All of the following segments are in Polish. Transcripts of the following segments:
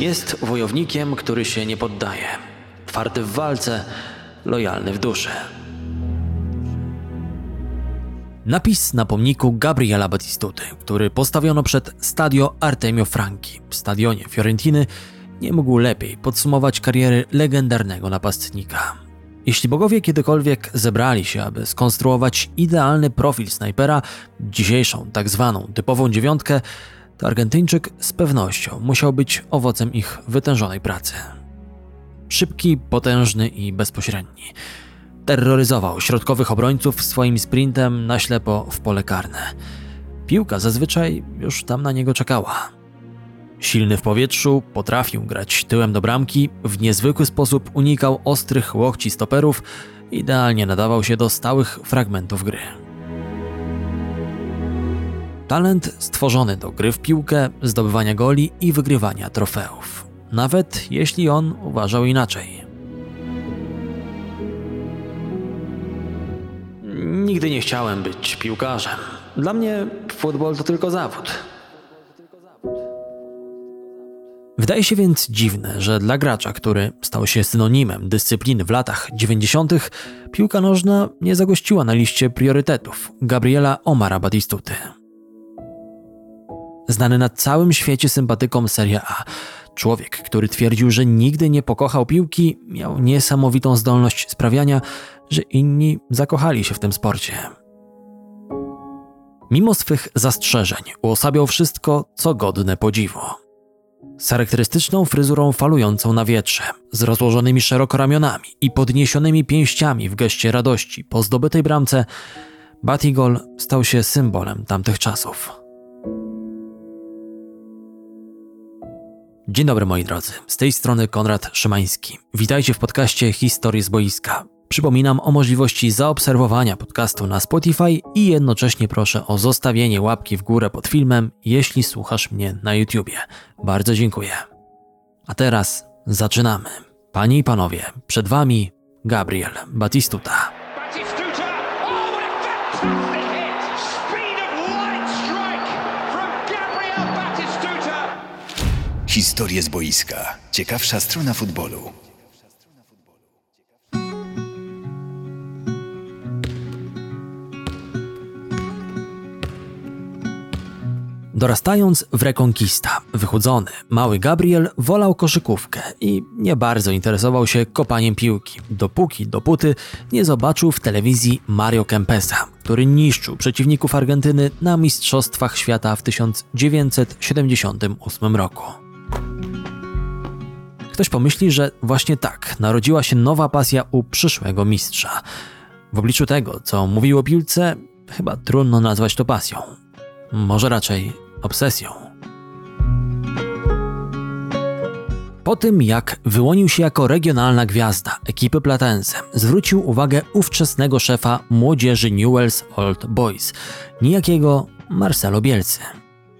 Jest wojownikiem, który się nie poddaje. Twardy w walce, lojalny w duszy. Napis na pomniku Gabriela Batistuty, który postawiono przed Stadio Artemio Franchi w stadionie Fiorentiny, nie mógł lepiej podsumować kariery legendarnego napastnika. Jeśli bogowie kiedykolwiek zebrali się, aby skonstruować idealny profil snajpera, dzisiejszą tak zwaną typową dziewiątkę, to Argentyńczyk z pewnością musiał być owocem ich wytężonej pracy. Szybki, potężny i bezpośredni. Terroryzował środkowych obrońców swoim sprintem na ślepo w pole karne. Piłka zazwyczaj już tam na niego czekała. Silny w powietrzu, potrafił grać tyłem do bramki, w niezwykły sposób unikał ostrych łokci stoperów, idealnie nadawał się do stałych fragmentów gry. Talent stworzony do gry w piłkę, zdobywania goli i wygrywania trofeów. Nawet jeśli on uważał inaczej. Nigdy nie chciałem być piłkarzem. Dla mnie futbol to tylko zawód. Wydaje się więc dziwne, że dla gracza, który stał się synonimem dyscypliny w latach 90., piłka nożna nie zagościła na liście priorytetów Gabriela Omara Batistuty. Znany na całym świecie sympatykom Serie A, człowiek, który twierdził, że nigdy nie pokochał piłki, miał niesamowitą zdolność sprawiania, że inni zakochali się w tym sporcie. Mimo swych zastrzeżeń uosabiał wszystko, co godne podziwu. Z charakterystyczną fryzurą falującą na wietrze, z rozłożonymi szeroko ramionami i podniesionymi pięściami w geście radości po zdobytej bramce, Batigol stał się symbolem tamtych czasów. Dzień dobry moi drodzy, z tej strony Konrad Szymański. Witajcie w podcaście Historii z boiska. Przypominam o możliwości zaobserwowania podcastu na Spotify i jednocześnie proszę o zostawienie łapki w górę pod filmem, jeśli słuchasz mnie na YouTubie. Bardzo dziękuję. A teraz zaczynamy. Panie i panowie, przed wami Gabriel Batistuta. Historie z boiska. Ciekawsza strona futbolu. Dorastając w Reconquista, wychudzony, mały Gabriel wolał koszykówkę i nie bardzo interesował się kopaniem piłki, dopóki, dopóty nie zobaczył w telewizji Mario Kempesa, który niszczył przeciwników Argentyny na Mistrzostwach Świata w 1978 roku. Ktoś pomyśli, że właśnie tak narodziła się nowa pasja u przyszłego mistrza. W obliczu tego, co mówił o piłce, chyba trudno nazwać to pasją. Może raczej obsesją. Po tym, jak wyłonił się jako regionalna gwiazda ekipy Platense, zwrócił uwagę ówczesnego szefa młodzieży Newell's Old Boys, niejakiego Marcelo Bielcy.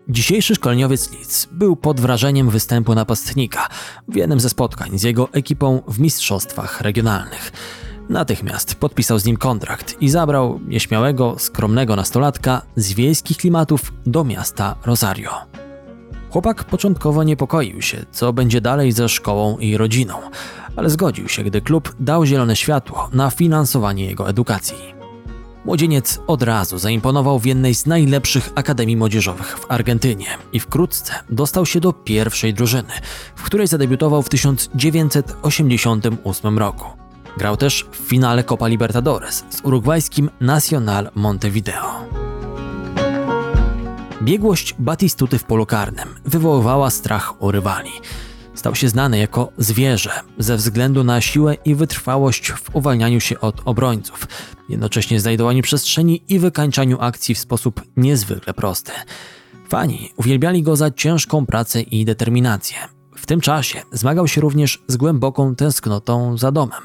Dzisiejszy szkoleniowiec Leeds był pod wrażeniem występu napastnika w jednym ze spotkań z jego ekipą w mistrzostwach regionalnych. Natychmiast podpisał z nim kontrakt i zabrał nieśmiałego, skromnego nastolatka z wiejskich klimatów do miasta Rosario. Chłopak początkowo niepokoił się, co będzie dalej ze szkołą i rodziną, ale zgodził się, gdy klub dał zielone światło na finansowanie jego edukacji. Młodzieniec od razu zaimponował w jednej z najlepszych akademii młodzieżowych w Argentynie i wkrótce dostał się do pierwszej drużyny, w której zadebiutował w 1988 roku. Grał też w finale Copa Libertadores z urugwajskim Nacional Montevideo. Biegłość Batistuty w polu karnym wywoływała strach u rywali. Stał się znany jako zwierzę ze względu na siłę i wytrwałość w uwalnianiu się od obrońców, jednocześnie znajdowaniu przestrzeni i wykańczaniu akcji w sposób niezwykle prosty. Fani uwielbiali go za ciężką pracę i determinację. W tym czasie zmagał się również z głęboką tęsknotą za domem.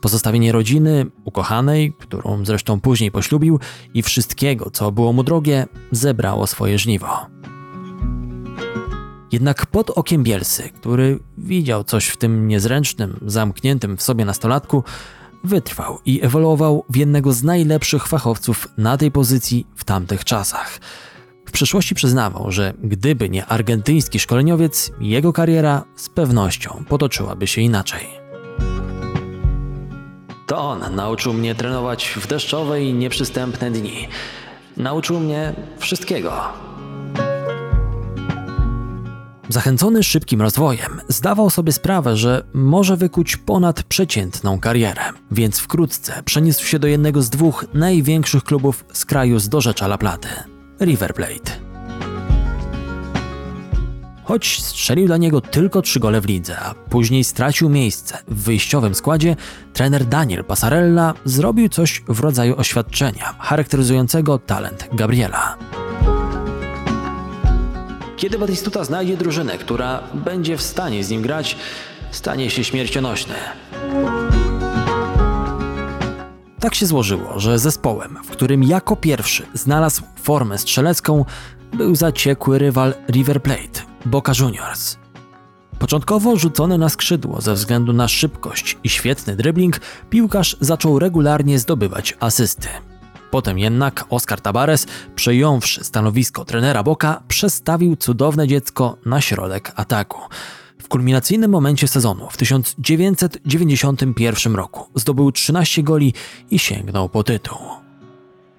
Pozostawienie rodziny, ukochanej, którą zresztą później poślubił, i wszystkiego, co było mu drogie, zebrało swoje żniwo. Jednak pod okiem Bielsy, który widział coś w tym niezręcznym, zamkniętym w sobie nastolatku, wytrwał i ewoluował w jednego z najlepszych fachowców na tej pozycji w tamtych czasach. W przeszłości przyznawał, że gdyby nie argentyński szkoleniowiec, jego kariera z pewnością potoczyłaby się inaczej. To on nauczył mnie trenować w deszczowe i nieprzystępne dni. Nauczył mnie wszystkiego. Zachęcony szybkim rozwojem, zdawał sobie sprawę, że może wykuć ponadprzeciętną karierę, więc wkrótce przeniósł się do jednego z dwóch największych klubów z kraju z dorzecza La Platy River Plate. Choć strzelił dla niego tylko trzy gole w lidze, a później stracił miejsce w wyjściowym składzie, trener Daniel Passarella zrobił coś w rodzaju oświadczenia charakteryzującego talent Gabriela. Kiedy Batistuta znajdzie drużynę, która będzie w stanie z nim grać, stanie się śmiercionośny. Tak się złożyło, że zespołem, w którym jako pierwszy znalazł formę strzelecką, był zaciekły rywal River Plate, Boca Juniors. Początkowo rzucony na skrzydło ze względu na szybkość i świetny dribbling, piłkarz zaczął regularnie zdobywać asysty. Potem jednak Oscar Tabares, przejąwszy stanowisko trenera Boka, przestawił cudowne dziecko na środek ataku. W kulminacyjnym momencie sezonu w 1991 roku zdobył 13 goli i sięgnął po tytuł.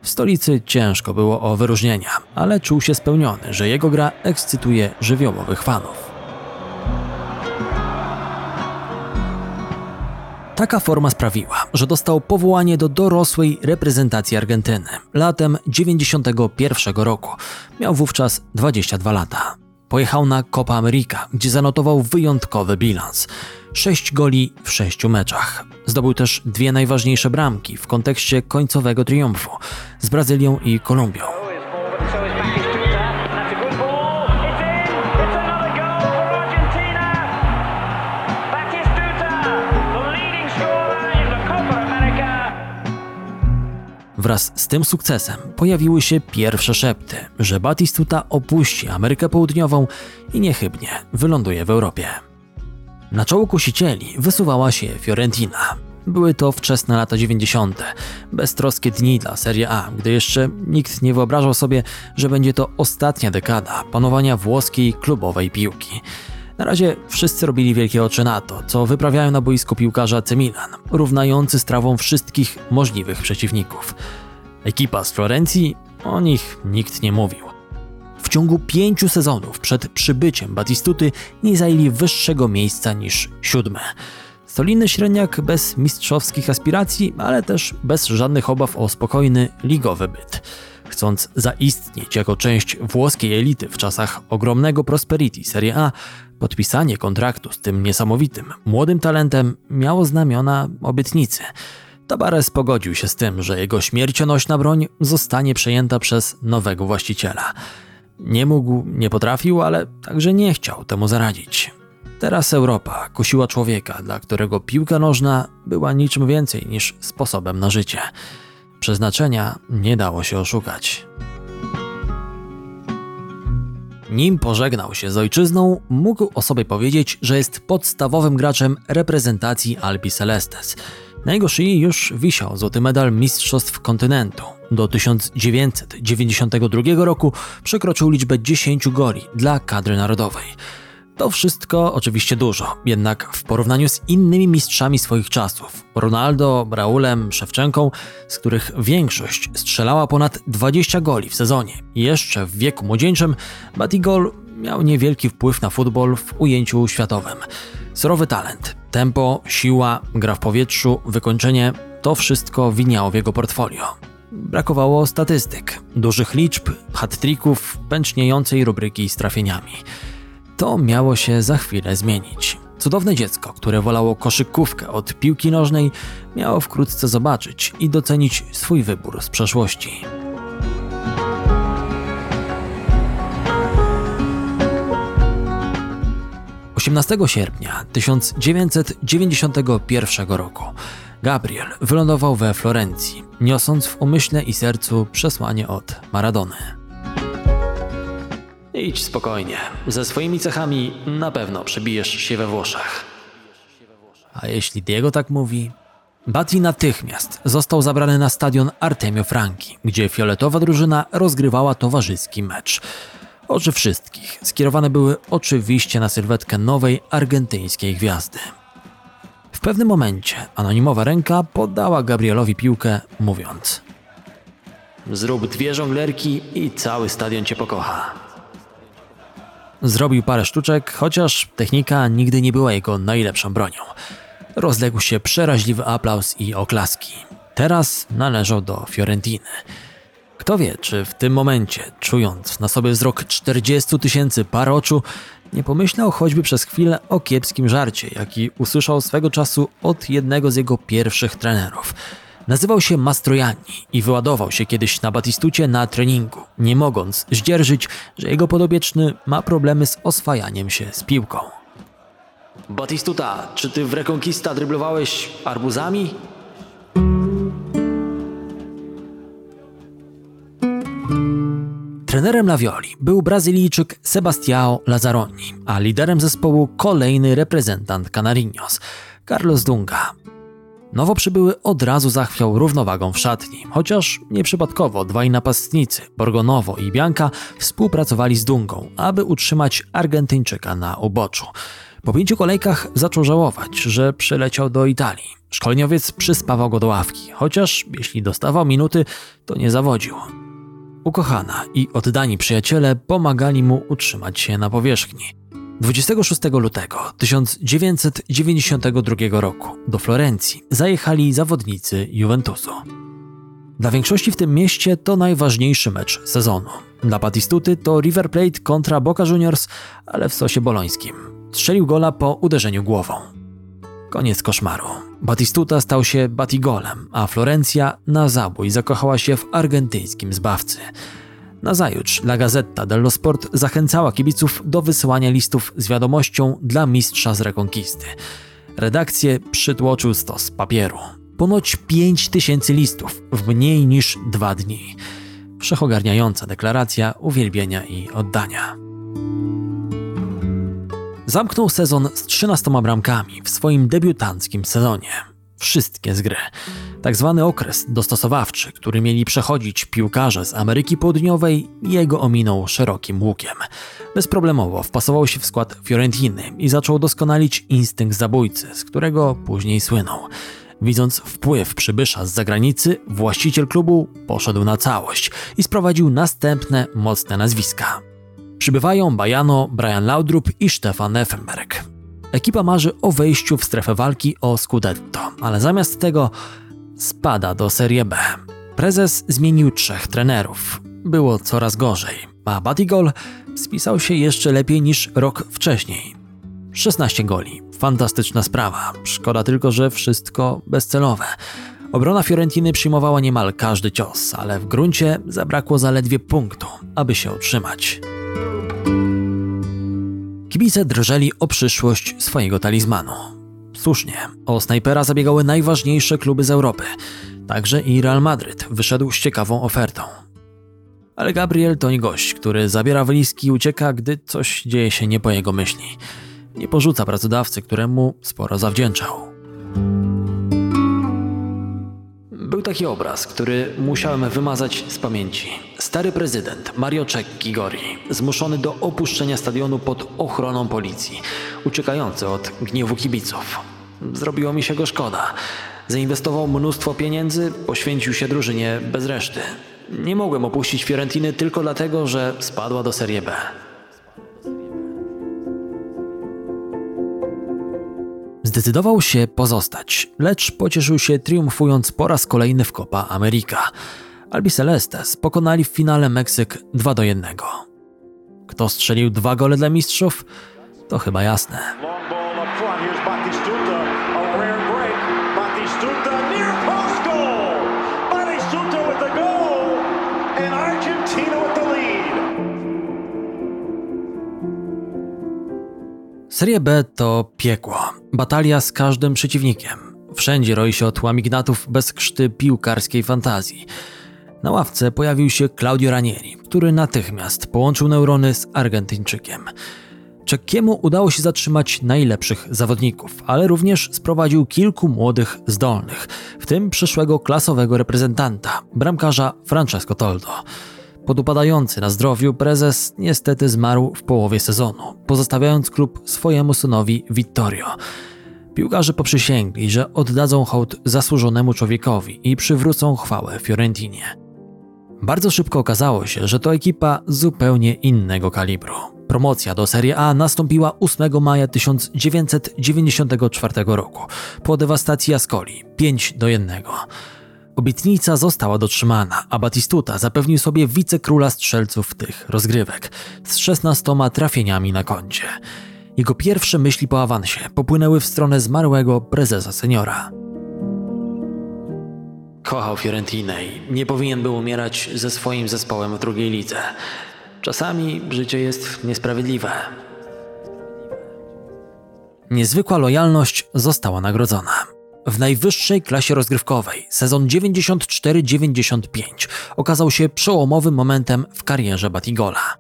W stolicy ciężko było o wyróżnienia, ale czuł się spełniony, że jego gra ekscytuje żywiołowych fanów. Taka forma sprawiła, że dostał powołanie do dorosłej reprezentacji Argentyny latem 91 roku. Miał wówczas 22 lata. Pojechał na Copa America, gdzie zanotował wyjątkowy bilans. 6 goli w 6 meczach. Zdobył też dwie najważniejsze bramki w kontekście końcowego triumfu z Brazylią i Kolumbią. Wraz z tym sukcesem pojawiły się pierwsze szepty, że Batistuta opuści Amerykę Południową i niechybnie wyląduje w Europie. Na czoło kusicieli wysuwała się Fiorentina. Były to wczesne lata 90., beztroskie dni dla Serie A, gdy jeszcze nikt nie wyobrażał sobie, że będzie to ostatnia dekada panowania włoskiej klubowej piłki. Na razie wszyscy robili wielkie oczy na to, co wyprawiają na boisku piłkarza AC Milan, równający strawą wszystkich możliwych przeciwników. Ekipa z Florencji, o nich nikt nie mówił. W ciągu pięciu sezonów przed przybyciem Batistuty nie zajęli wyższego miejsca niż siódme. Solidny średniak bez mistrzowskich aspiracji, ale też bez żadnych obaw o spokojny ligowy byt. Chcąc zaistnieć jako część włoskiej elity w czasach ogromnego prosperity Serie A, podpisanie kontraktu z tym niesamowitym, młodym talentem miało znamiona obietnicy. Tabares pogodził się z tym, że jego śmiercionośna broń zostanie przejęta przez nowego właściciela. Nie mógł, nie potrafił, ale także nie chciał temu zaradzić. Teraz Europa kusiła człowieka, dla którego piłka nożna była niczym więcej niż sposobem na życie. Przeznaczenia nie dało się oszukać. Nim pożegnał się z ojczyzną, mógł o sobie powiedzieć, że jest podstawowym graczem reprezentacji Albi Celestes. Na jego szyi już wisiał złoty medal Mistrzostw Kontynentu. Do 1992 roku przekroczył liczbę 10 goli dla kadry narodowej. To wszystko oczywiście dużo, jednak w porównaniu z innymi mistrzami swoich czasów, Ronaldo, Raulem, Szewczenką, z których większość strzelała ponad 20 goli w sezonie, jeszcze w wieku młodzieńczym, Batigol miał niewielki wpływ na futbol w ujęciu światowym. Surowy talent, tempo, siła, gra w powietrzu, wykończenie to wszystko winiało w jego portfolio. Brakowało statystyk, dużych liczb, hat-tricków, pęczniejącej rubryki z trafieniami. To miało się za chwilę zmienić. Cudowne dziecko, które wolało koszykówkę od piłki nożnej, miało wkrótce zobaczyć i docenić swój wybór z przeszłości. Osiemnastego sierpnia 1991 roku Gabriel wylądował we Florencji, niosąc w umyśle i sercu przesłanie od Maradony. Idź spokojnie. Ze swoimi cechami na pewno przebijesz się we Włoszech. A jeśli Diego tak mówi, Bati natychmiast został zabrany na stadion Artemio Franki, gdzie fioletowa drużyna rozgrywała towarzyski mecz. Oczy wszystkich skierowane były oczywiście na sylwetkę nowej argentyńskiej gwiazdy. W pewnym momencie anonimowa ręka podała Gabrielowi piłkę, mówiąc: Zrób dwie żonglerki i cały stadion cię pokocha. Zrobił parę sztuczek, chociaż technika nigdy nie była jego najlepszą bronią. Rozległ się przeraźliwy aplauz i oklaski. Teraz należał do Fiorentiny. Kto wie, czy w tym momencie, czując na sobie wzrok 40 tysięcy par oczu, nie pomyślał choćby przez chwilę o kiepskim żarcie, jaki usłyszał swego czasu od jednego z jego pierwszych trenerów. Nazywał się Mastrojani i wyładował się kiedyś na Batistucie na treningu, nie mogąc zdzierżyć, że jego podobieczny ma problemy z oswajaniem się z piłką. Batistuta, czy ty w Reconquista dryblowałeś arbuzami? Trenerem Lavioli był Brazylijczyk Sebastião Lazzaroni, a liderem zespołu kolejny reprezentant Canarinos, Carlos Dunga. Nowo przybyły od razu zachwiał równowagą w szatni, chociaż nieprzypadkowo dwaj napastnicy, Borgonowo i Bianca, współpracowali z Dungą, aby utrzymać Argentyńczyka na uboczu. Po pięciu kolejkach zaczął żałować, że przyleciał do Italii. Szkoleniowiec przyspawał go do ławki, chociaż jeśli dostawał minuty, to nie zawodził. Ukochana i oddani przyjaciele pomagali mu utrzymać się na powierzchni. 26 lutego 1992 roku do Florencji zajechali zawodnicy Juventusu. Dla większości w tym mieście to najważniejszy mecz sezonu. Dla Batistuty to River Plate kontra Boca Juniors, ale w sosie bolońskim. Strzelił gola po uderzeniu głową. Koniec koszmaru. Batistuta stał się Batigolem, a Florencja na zabój zakochała się w argentyńskim zbawcy. Nazajutrz La Gazzetta dello Sport zachęcała kibiców do wysyłania listów z wiadomością dla mistrza z Rekonkisty. Redakcję przytłoczył stos papieru. Ponoć 5 tysięcy listów w mniej niż dwa dni. Wszechogarniająca deklaracja uwielbienia i oddania. Zamknął sezon z 13 bramkami w swoim debiutanckim sezonie. Wszystkie z gry. Tak zwany okres dostosowawczy, który mieli przechodzić piłkarze z Ameryki Południowej, jego ominął szerokim łukiem. Bezproblemowo wpasował się w skład Fiorentiny i zaczął doskonalić instynkt zabójcy, z którego później słynął. Widząc wpływ przybysza z zagranicy, właściciel klubu poszedł na całość i sprowadził następne mocne nazwiska. Przybywają Bajano, Brian Laudrup i Stefan Effenberg. Ekipa marzy o wejściu w strefę walki o Scudetto, ale zamiast tego spada do Serie B. Prezes zmienił trzech trenerów. Było coraz gorzej, a Batigol spisał się jeszcze lepiej niż rok wcześniej. 16 goli. Fantastyczna sprawa. Szkoda tylko, że wszystko bezcelowe. Obrona Fiorentiny przyjmowała niemal każdy cios, ale w gruncie zabrakło zaledwie punktu, aby się utrzymać. Kibice drżeli o przyszłość swojego talizmanu. Słusznie, o snajpera zabiegały najważniejsze kluby z Europy. Także i Real Madryt wyszedł z ciekawą ofertą. Ale Gabriel to nie gość, który zabiera walizki i ucieka, gdy coś dzieje się nie po jego myśli. Nie porzuca pracodawcy, któremu sporo zawdzięczał. Był taki obraz, który musiałem wymazać z pamięci. Stary prezydent Mario Cecchi Gori, zmuszony do opuszczenia stadionu pod ochroną policji, uciekający od gniewu kibiców. Zrobiło mi się go szkoda. Zainwestował mnóstwo pieniędzy, poświęcił się drużynie bez reszty. Nie mogłem opuścić Fiorentiny tylko dlatego, że spadła do Serie B. Zdecydował się pozostać, lecz pocieszył się triumfując po raz kolejny w Copa America. Albicelestes pokonali w finale Meksyk 2 do 1. Kto strzelił dwa gole dla mistrzów? To chyba jasne. Up front. Here's Batistuta. A rare break. Batistuta near post goal. Batistuta with the goal. And Argentina with the lead. Serie B to piekło. Batalia z każdym przeciwnikiem. Wszędzie roi się od łamignatów bez krzty piłkarskiej fantazji. Na ławce pojawił się Claudio Ranieri, który natychmiast połączył neurony z Argentyńczykiem. Czekiemu udało się zatrzymać najlepszych zawodników, ale również sprowadził kilku młodych, zdolnych, w tym przyszłego klasowego reprezentanta, bramkarza Francesco Toldo. Podupadający na zdrowiu prezes niestety zmarł w połowie sezonu, pozostawiając klub swojemu synowi Vittorio. Piłkarze poprzysięgli, że oddadzą hołd zasłużonemu człowiekowi i przywrócą chwałę Fiorentinie. Bardzo szybko okazało się, że to ekipa zupełnie innego kalibru. Promocja do Serie A nastąpiła 8 maja 1994 roku po dewastacji Ascoli 5 do 1. Obietnica została dotrzymana, a Batistuta zapewnił sobie wicekróla strzelców tych rozgrywek z 16 trafieniami na koncie. Jego pierwsze myśli po awansie popłynęły w stronę zmarłego prezesa seniora. Kochał Fiorentinę i nie powinien był umierać ze swoim zespołem w drugiej lidze. Czasami życie jest niesprawiedliwe. Niezwykła lojalność została nagrodzona. W najwyższej klasie rozgrywkowej sezon 94-95 okazał się przełomowym momentem w karierze Batigola.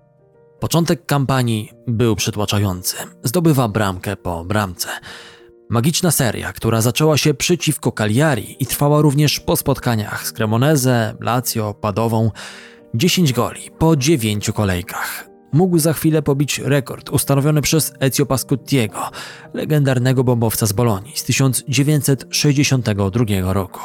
Początek kampanii był przytłaczający. Zdobywa bramkę po bramce. Magiczna seria, która zaczęła się przeciwko Cagliari i trwała również po spotkaniach z Cremoneze, Lazio, Padową. 10 goli po 9 kolejkach. Mógł za chwilę pobić rekord ustanowiony przez Ezio Pascuttiego, legendarnego bombowca z Bolonii z 1962 roku.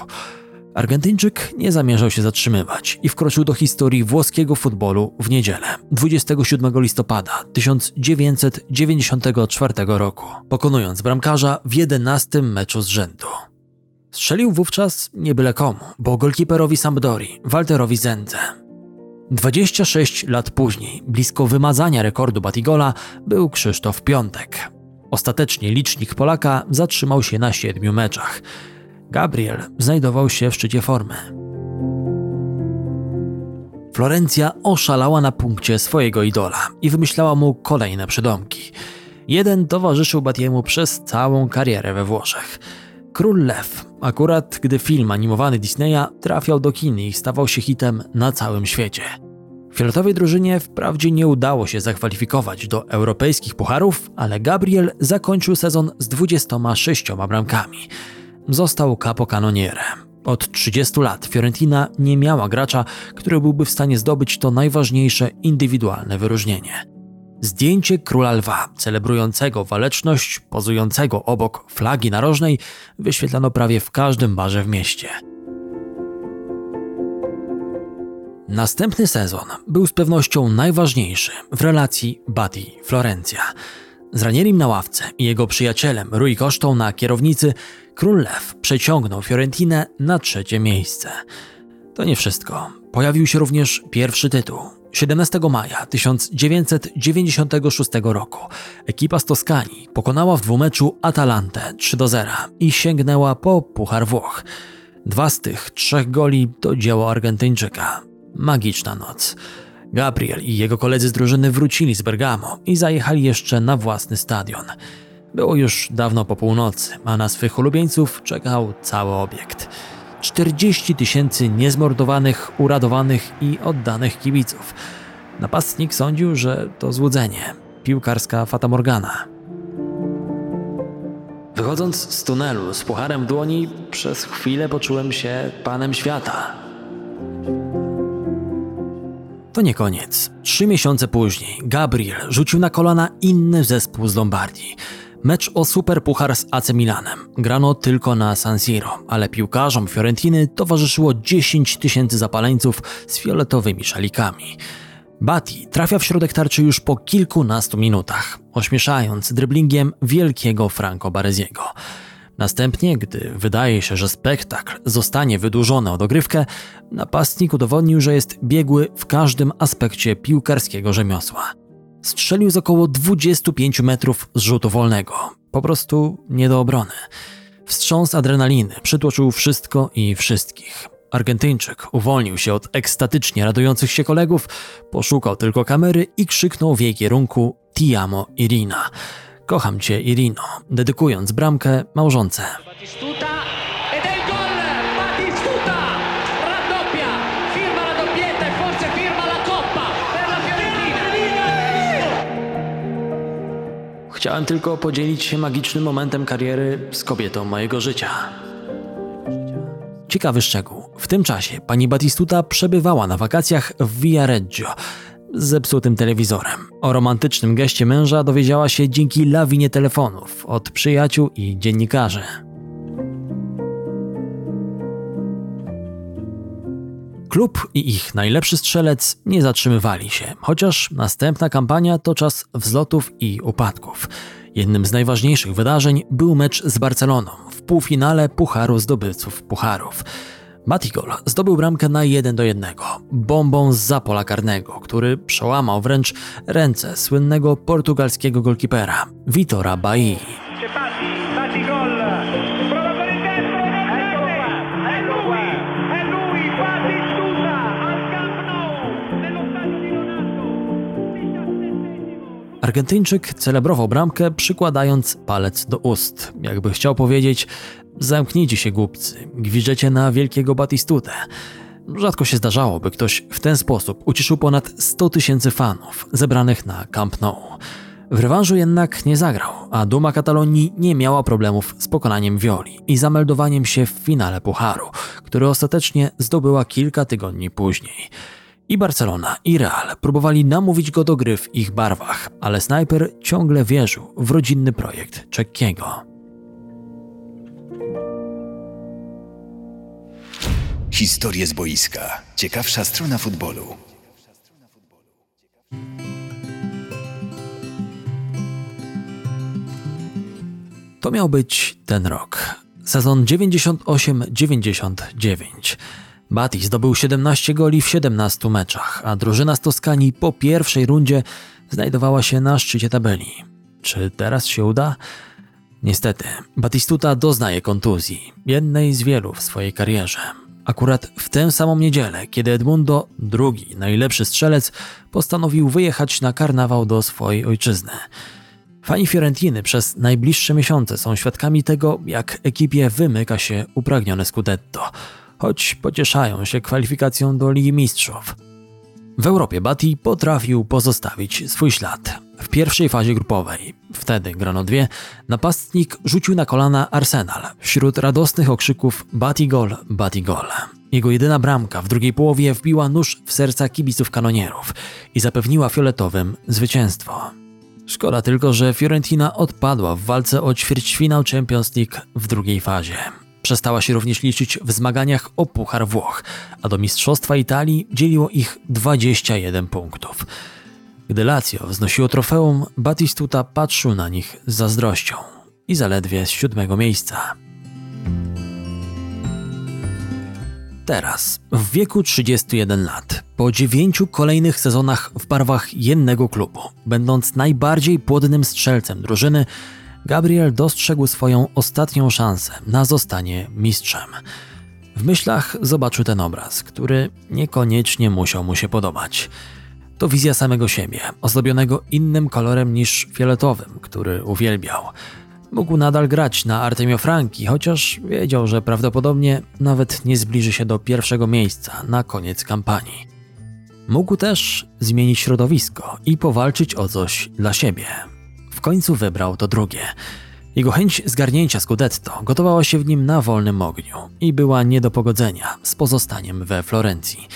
Argentyńczyk nie zamierzał się zatrzymywać i wkroczył do historii włoskiego futbolu w niedzielę 27 listopada 1994 roku, pokonując bramkarza w 11 meczu z rzędu. Strzelił wówczas nie byle komu, bo golkiperowi Sampdori, Walterowi Zendze. 26 lat później, blisko wymazania rekordu Batigola, był Krzysztof Piątek. Ostatecznie licznik Polaka zatrzymał się na siedmiu meczach. Gabriel znajdował się w szczycie formy. Florencja oszalała na punkcie swojego idola i wymyślała mu kolejne przydomki. Jeden towarzyszył Batiemu przez całą karierę we Włoszech. Król Lew, akurat gdy film animowany Disneya trafiał do kin i stawał się hitem na całym świecie. Fioletowej drużynie wprawdzie nie udało się zakwalifikować do europejskich pucharów, ale Gabriel zakończył sezon z 26 bramkami. Został capocanonierem. Od 30 lat Fiorentina nie miała gracza, który byłby w stanie zdobyć to najważniejsze indywidualne wyróżnienie. Zdjęcie króla lwa, celebrującego waleczność, pozującego obok flagi narożnej, wyświetlano prawie w każdym barze w mieście. Następny sezon był z pewnością najważniejszy w relacji Bati-Florencja. Z Ranierim na ławce i jego przyjacielem Rui Kosztą na kierownicy, król Lew przeciągnął Fiorentinę na trzecie miejsce. To nie wszystko. Pojawił się również pierwszy tytuł. 17 maja 1996 roku ekipa z Toskanii pokonała w dwumeczu Atalantę 3 do 0 i sięgnęła po Puchar Włoch. Dwa z tych trzech goli to dzieło Argentyńczyka. Magiczna noc. Gabriel i jego koledzy z drużyny wrócili z Bergamo i zajechali jeszcze na własny stadion. Było już dawno po północy, a na swych ulubieńców czekał cały obiekt. 40 tysięcy niezmordowanych, uradowanych i oddanych kibiców. Napastnik sądził, że to złudzenie, piłkarska fatamorgana. Wychodząc z tunelu z pucharem w dłoni, przez chwilę poczułem się panem świata. To nie koniec. Trzy miesiące później Gabriel rzucił na kolana inny zespół z Lombardii. Mecz o Superpuchar z AC Milanem. Grano tylko na San Siro, ale piłkarzom Fiorentiny towarzyszyło 10 tysięcy zapaleńców z fioletowymi szalikami. Bati trafia w środek tarczy już po kilkunastu minutach, ośmieszając dryblingiem wielkiego Franco Bareziego. Następnie, gdy wydaje się, że spektakl zostanie wydłużony o dogrywkę, napastnik udowodnił, że jest biegły w każdym aspekcie piłkarskiego rzemiosła. Strzelił z około 25 metrów z rzutu wolnego. Po prostu nie do obrony. Wstrząs adrenaliny przytłoczył wszystko i wszystkich. Argentyńczyk uwolnił się od ekstatycznie radujących się kolegów, poszukał tylko kamery i krzyknął w jej kierunku Tiamo Irina. Kocham cię, Irino, dedykując bramkę małżonce. Chciałem tylko podzielić się magicznym momentem kariery z kobietą mojego życia. Ciekawy szczegół. W tym czasie pani Batistuta przebywała na wakacjach w Viareggio zepsutym telewizorem. O romantycznym geście męża dowiedziała się dzięki lawinie telefonów od przyjaciół i dziennikarzy. Klub i ich najlepszy strzelec nie zatrzymywali się, chociaż następna kampania to czas wzlotów i upadków. Jednym z najważniejszych wydarzeń był mecz z Barceloną w półfinale Pucharu Zdobywców Pucharów. Batigol zdobył bramkę na 1 do 1, bombą z pola karnego, który przełamał wręcz ręce słynnego portugalskiego golkipera Vitora Bailly. C'è Batti, Batti gol. Prova per il destro, eccolo qua, è lui, è lui, Battistuta al Camp Nou, nello stadio di Leonardo. 17 Argentyńczyk celebrował bramkę przykładając palec do ust, jakby chciał powiedzieć zamknijcie się głupcy, gwiżdżecie na wielkiego Batistutę. Rzadko się zdarzało, by ktoś w ten sposób ucieszył ponad 100 tysięcy fanów zebranych na Camp Nou. W rewanżu jednak nie zagrał, a Duma Katalonii nie miała problemów z pokonaniem Violi i zameldowaniem się w finale Pucharu, który ostatecznie zdobyła kilka tygodni później. I Barcelona, i Real próbowali namówić go do gry w ich barwach, ale snajper ciągle wierzył w rodzinny projekt Czekiego. Historie z boiska. Ciekawsza strona futbolu. To miał być ten rok. Sezon 98-99. Bati zdobył 17 goli w 17 meczach, a drużyna z Toskanii po pierwszej rundzie znajdowała się na szczycie tabeli. Czy teraz się uda? Niestety, Batistuta doznaje kontuzji, jednej z wielu w swojej karierze. Akurat w tę samą niedzielę, kiedy Edmundo, drugi najlepszy strzelec, postanowił wyjechać na karnawał do swojej ojczyzny. Fani Fiorentiny przez najbliższe miesiące są świadkami tego, jak ekipie wymyka się upragnione Scudetto, choć pocieszają się kwalifikacją do Ligi Mistrzów. W Europie Bati potrafił pozostawić swój ślad. W pierwszej fazie grupowej, wtedy grano dwie, napastnik rzucił na kolana Arsenal wśród radosnych okrzyków Batigol, Batigol. Jego jedyna bramka w drugiej połowie wbiła nóż w serca kibiców kanonierów i zapewniła fioletowym zwycięstwo. Szkoda tylko, że Fiorentina odpadła w walce o ćwierćfinał Champions League w drugiej fazie. Przestała się również liczyć w zmaganiach o Puchar Włoch, a do Mistrzostwa Italii dzieliło ich 21 punktów. Gdy Lazio wznosiło trofeum, Batistuta patrzył na nich z zazdrością i zaledwie z siódmego miejsca. Teraz, w wieku 31 lat, po dziewięciu kolejnych sezonach w barwach jednego klubu, będąc najbardziej płodnym strzelcem drużyny, Gabriel dostrzegł swoją ostatnią szansę na zostanie mistrzem. W myślach zobaczył ten obraz, który niekoniecznie musiał mu się podobać. To wizja samego siebie, ozdobionego innym kolorem niż fioletowym, który uwielbiał. Mógł nadal grać na Artemio Franki, chociaż wiedział, że prawdopodobnie nawet nie zbliży się do pierwszego miejsca na koniec kampanii. Mógł też zmienić środowisko i powalczyć o coś dla siebie. W końcu wybrał to drugie. Jego chęć zgarnięcia Scudetto gotowała się w nim na wolnym ogniu i była nie do pogodzenia z pozostaniem we Florencji.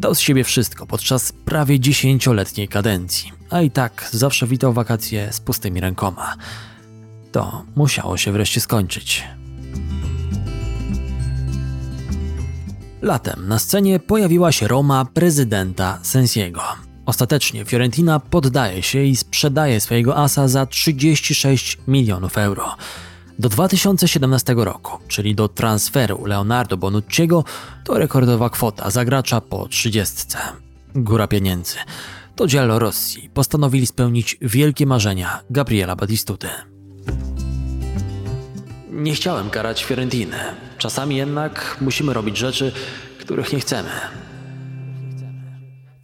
Dał z siebie wszystko podczas prawie dziesięcioletniej kadencji, a i tak zawsze witał wakacje z pustymi rękoma. To musiało się wreszcie skończyć. Latem na scenie pojawiła się Roma prezydenta Sensiego. Ostatecznie Fiorentina poddaje się i sprzedaje swojego asa za 36 milionów euro. Do 2017 roku, czyli do transferu Leonardo Bonucciego, to rekordowa kwota za gracza po 30. Góra pieniędzy. To Giallo Rossi postanowili spełnić wielkie marzenia Gabriela Batistuty. Nie chciałem karać Fiorentinę. Czasami jednak musimy robić rzeczy, których nie chcemy.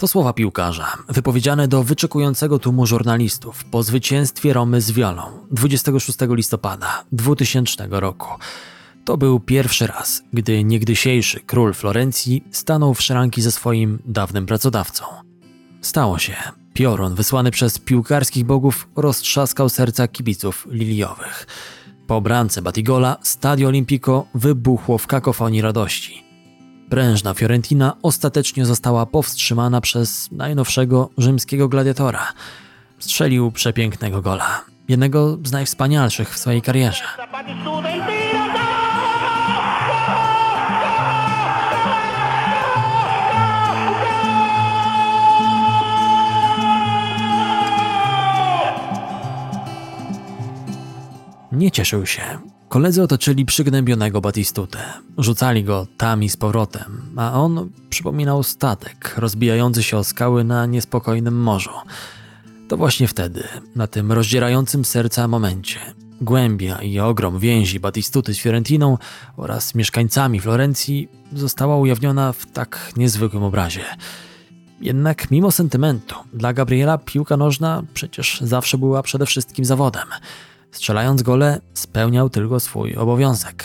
To słowa piłkarza, wypowiedziane do wyczekującego tłumu żurnalistów po zwycięstwie Romy z Wiolą 26 listopada 2000 roku. To był pierwszy raz, gdy niegdysiejszy król Florencji stanął w szranki ze swoim dawnym pracodawcą. Stało się Piorun wysłany przez piłkarskich bogów roztrzaskał serca kibiców liliowych. Po bramce Batigola Stadio Olimpico wybuchło w kakofonii radości. Prężna Fiorentina ostatecznie została powstrzymana przez najnowszego rzymskiego gladiatora. Strzelił przepięknego gola, jednego z najwspanialszych w swojej karierze. Nie cieszył się. Koledzy otoczyli przygnębionego Batistutę. Rzucali go tam i z powrotem, a on przypominał statek rozbijający się o skały na niespokojnym morzu. To właśnie wtedy, na tym rozdzierającym serca momencie, głębia i ogrom więzi Batistuty z Fiorentiną oraz mieszkańcami Florencji została ujawniona w tak niezwykłym obrazie. Jednak mimo sentymentu, dla Gabriela piłka nożna przecież zawsze była przede wszystkim zawodem. Strzelając gole, spełniał tylko swój obowiązek.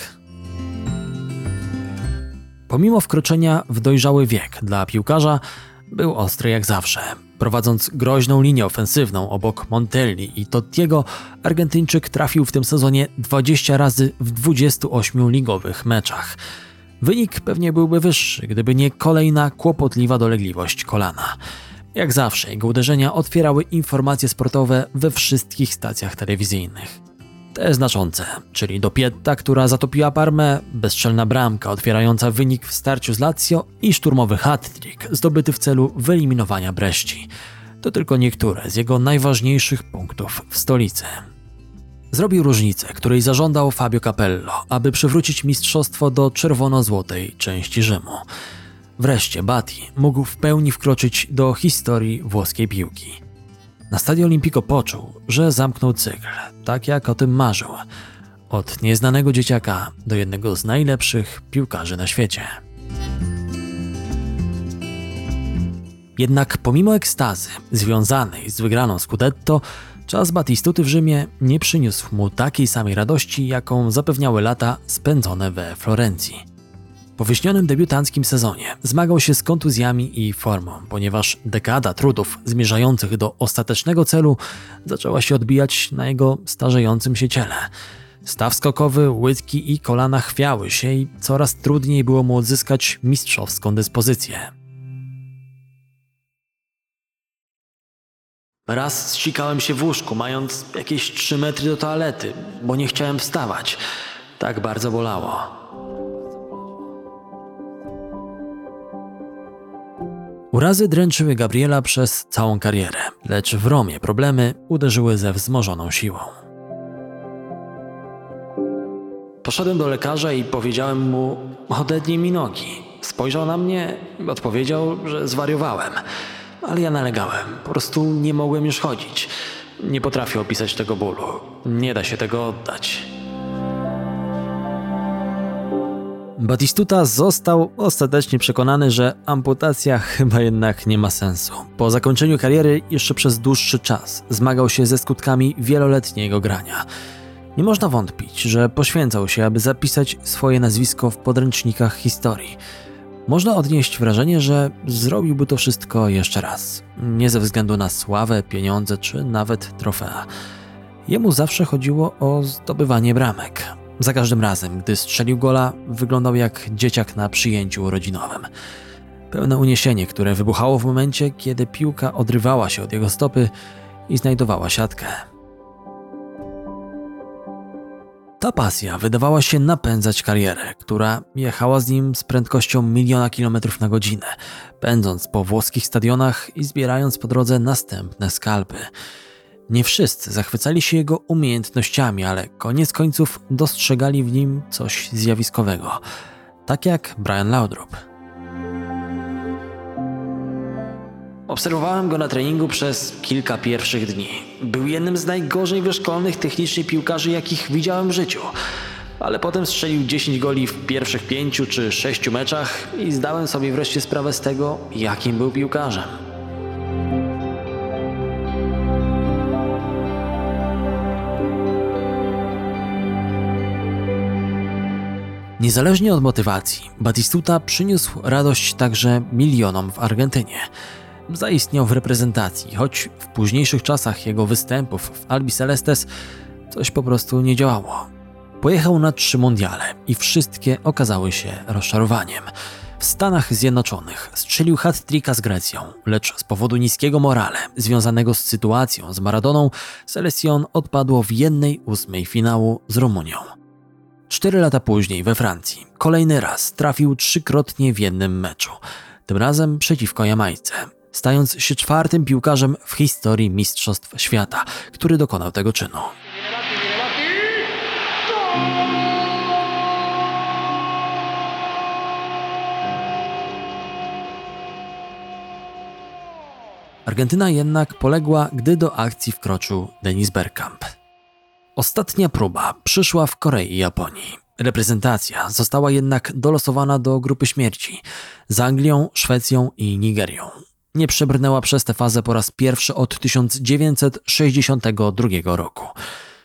Pomimo wkroczenia w dojrzały wiek dla piłkarza, był ostry jak zawsze. Prowadząc groźną linię ofensywną obok Montelli i Tottiego, Argentyńczyk trafił w tym sezonie 20 razy w 28 ligowych meczach. Wynik pewnie byłby wyższy, gdyby nie kolejna kłopotliwa dolegliwość kolana. Jak zawsze jego uderzenia otwierały informacje sportowe we wszystkich stacjach telewizyjnych. Te znaczące, czyli dopietta, która zatopiła Parmę, bezstrzelna bramka otwierająca wynik w starciu z Lazio i szturmowy hat-trick zdobyty w celu wyeliminowania Breści. To tylko niektóre z jego najważniejszych punktów w stolicy. Zrobił różnicę, której zażądał Fabio Capello, aby przywrócić mistrzostwo do czerwono-złotej części Rzymu. Wreszcie Bati mógł w pełni wkroczyć do historii włoskiej piłki. Na Stadio Olimpico poczuł, że zamknął cykl, tak jak o tym marzył. Od nieznanego dzieciaka do jednego z najlepszych piłkarzy na świecie. Jednak pomimo ekstazy związanej z wygraną Scudetto, czas Batistuty w Rzymie nie przyniósł mu takiej samej radości, jaką zapewniały lata spędzone we Florencji. Po wyśnionym debiutanckim sezonie zmagał się z kontuzjami i formą, ponieważ dekada trudów zmierzających do ostatecznego celu zaczęła się odbijać na jego starzejącym się ciele. Staw skokowy, łydki i kolana chwiały się i coraz trudniej było mu odzyskać mistrzowską dyspozycję. Raz zsikałem się w łóżku, mając jakieś 3 metry do toalety, bo nie chciałem wstawać. Tak bardzo bolało. Urazy dręczyły Gabriela przez całą karierę, lecz w Romie problemy uderzyły ze wzmożoną siłą. Poszedłem do lekarza i powiedziałem mu: Odetnij mi nogi. Spojrzał na mnie odpowiedział, że zwariowałem. Ale ja nalegałem, po prostu nie mogłem już chodzić. Nie potrafię opisać tego bólu. Nie da się tego oddać. Batistuta został ostatecznie przekonany, że amputacja chyba jednak nie ma sensu. Po zakończeniu kariery jeszcze przez dłuższy czas zmagał się ze skutkami wieloletniego grania. Nie można wątpić, że poświęcał się, aby zapisać swoje nazwisko w podręcznikach historii. Można odnieść wrażenie, że zrobiłby to wszystko jeszcze raz. Nie ze względu na sławę, pieniądze czy nawet trofea. Jemu zawsze chodziło o zdobywanie bramek. Za każdym razem, gdy strzelił gola, wyglądał jak dzieciak na przyjęciu urodzinowym. Pełne uniesienie, które wybuchało w momencie, kiedy piłka odrywała się od jego stopy i znajdowała siatkę. Ta pasja wydawała się napędzać karierę, która jechała z nim z prędkością miliona kilometrów na godzinę, pędząc po włoskich stadionach i zbierając po drodze następne skalpy. Nie wszyscy zachwycali się jego umiejętnościami, ale koniec końców dostrzegali w nim coś zjawiskowego, tak jak Brian Laudrup. Obserwowałem go na treningu przez kilka pierwszych dni. Był jednym z najgorzej wyszkolonych technicznie piłkarzy, jakich widziałem w życiu. Ale potem strzelił 10 goli w pierwszych pięciu czy sześciu meczach i zdałem sobie wreszcie sprawę z tego, jakim był piłkarzem. Niezależnie od motywacji, Batistuta przyniósł radość także milionom w Argentynie. zaistniał w reprezentacji, choć w późniejszych czasach jego występów w Albi Celestes coś po prostu nie działało. Pojechał na trzy mundiale i wszystkie okazały się rozczarowaniem. W Stanach Zjednoczonych strzelił hat-tricka z Grecją, lecz z powodu niskiego morale związanego z sytuacją z Maradoną, Selection odpadło w jednej ósmej finału z Rumunią. Cztery lata później we Francji kolejny raz trafił trzykrotnie w jednym meczu, tym razem przeciwko Jamajce, stając się czwartym piłkarzem w historii Mistrzostw Świata, który dokonał tego czynu. Argentyna jednak poległa, gdy do akcji wkroczył Denis Bergkamp. Ostatnia próba przyszła w Korei i Japonii. Reprezentacja została jednak dolosowana do grupy śmierci z Anglią, Szwecją i Nigerią. Nie przebrnęła przez tę fazę po raz pierwszy od 1962 roku.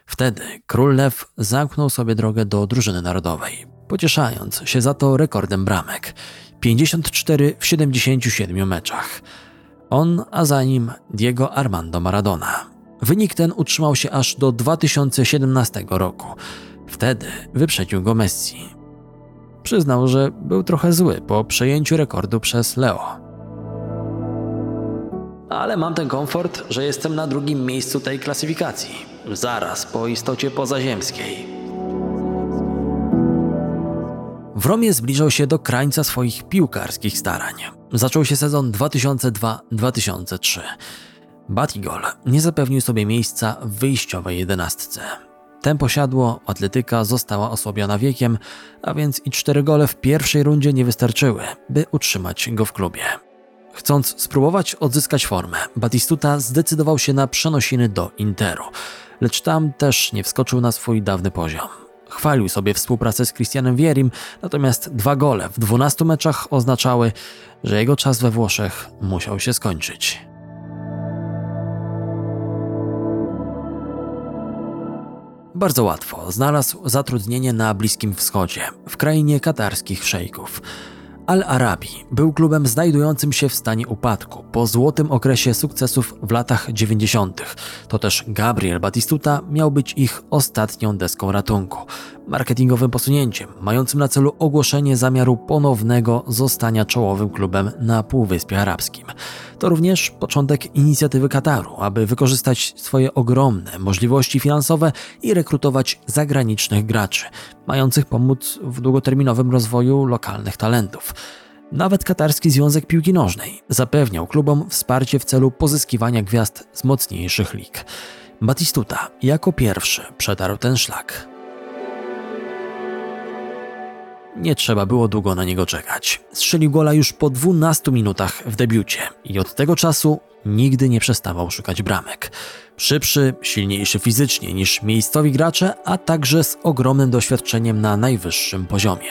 Wtedy król Lew zamknął sobie drogę do drużyny narodowej, pocieszając się za to rekordem bramek 54 w 77 meczach. On, a za nim Diego Armando Maradona. Wynik ten utrzymał się aż do 2017 roku. Wtedy wyprzedził go Messi. Przyznał, że był trochę zły po przejęciu rekordu przez Leo. Ale mam ten komfort, że jestem na drugim miejscu tej klasyfikacji, zaraz po istocie pozaziemskiej. W Romie zbliżał się do krańca swoich piłkarskich starań. Zaczął się sezon 2002-2003. Batigol nie zapewnił sobie miejsca w wyjściowej jedenastce. Tempo siadło, atletyka została osłabiona wiekiem, a więc i cztery gole w pierwszej rundzie nie wystarczyły, by utrzymać go w klubie. Chcąc spróbować odzyskać formę, Batistuta zdecydował się na przenosiny do Interu, lecz tam też nie wskoczył na swój dawny poziom. Chwalił sobie współpracę z Christianem Wierim, natomiast dwa gole w 12 meczach oznaczały, że jego czas we Włoszech musiał się skończyć. Bardzo łatwo znalazł zatrudnienie na Bliskim Wschodzie, w krainie katarskich szejków. Al-Arabi był klubem znajdującym się w stanie upadku po złotym okresie sukcesów w latach 90. To też Gabriel Batistuta miał być ich ostatnią deską ratunku, marketingowym posunięciem mającym na celu ogłoszenie zamiaru ponownego zostania czołowym klubem na Półwyspie Arabskim. To również początek inicjatywy Kataru, aby wykorzystać swoje ogromne możliwości finansowe i rekrutować zagranicznych graczy, mających pomóc w długoterminowym rozwoju lokalnych talentów. Nawet Katarski Związek Piłki Nożnej zapewniał klubom wsparcie w celu pozyskiwania gwiazd z mocniejszych lig. Batistuta jako pierwszy przetarł ten szlak. Nie trzeba było długo na niego czekać. Strzelił gola już po 12 minutach w debiucie i od tego czasu nigdy nie przestawał szukać bramek. Szybszy, silniejszy fizycznie niż miejscowi gracze, a także z ogromnym doświadczeniem na najwyższym poziomie.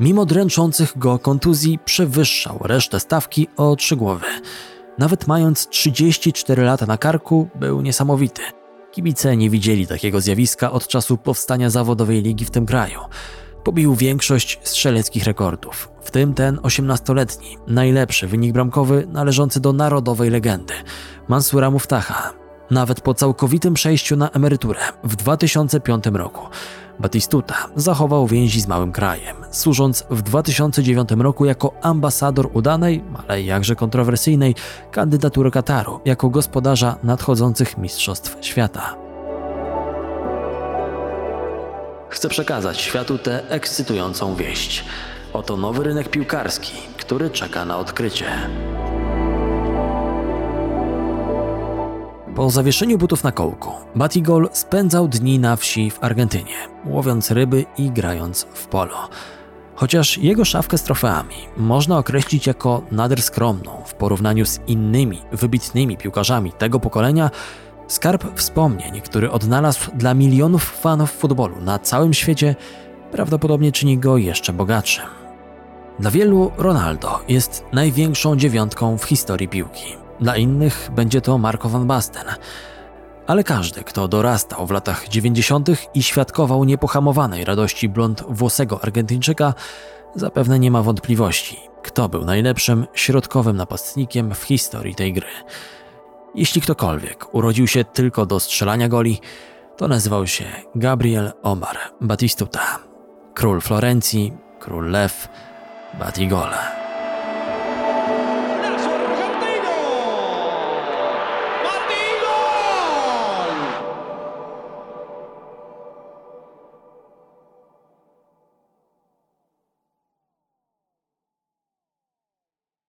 Mimo dręczących go kontuzji przewyższał resztę stawki o trzy głowy. Nawet mając 34 lata na karku, był niesamowity. Kibice nie widzieli takiego zjawiska od czasu powstania zawodowej ligi w tym kraju. Pobił większość strzeleckich rekordów, w tym ten 18-letni, najlepszy wynik bramkowy należący do narodowej legendy Mansura Muftaha. Nawet po całkowitym przejściu na emeryturę w 2005 roku Batistuta zachował więzi z małym krajem, służąc w 2009 roku jako ambasador udanej, ale jakże kontrowersyjnej kandydatury Kataru jako gospodarza nadchodzących Mistrzostw Świata. Chcę przekazać światu tę ekscytującą wieść. Oto nowy rynek piłkarski, który czeka na odkrycie. Po zawieszeniu butów na kołku, Batigol spędzał dni na wsi w Argentynie, łowiąc ryby i grając w polo. Chociaż jego szafkę z trofeami można określić jako nader skromną w porównaniu z innymi wybitnymi piłkarzami tego pokolenia, skarb wspomnień, który odnalazł dla milionów fanów futbolu na całym świecie, prawdopodobnie czyni go jeszcze bogatszym. Dla wielu Ronaldo jest największą dziewiątką w historii piłki. Dla innych będzie to Marco van Basten. Ale każdy, kto dorastał w latach 90. i świadkował niepohamowanej radości blond włosego Argentyńczyka, zapewne nie ma wątpliwości, kto był najlepszym środkowym napastnikiem w historii tej gry. Jeśli ktokolwiek urodził się tylko do strzelania goli, to nazywał się Gabriel Omar Batistuta, król Florencji, król Lew, Batigole.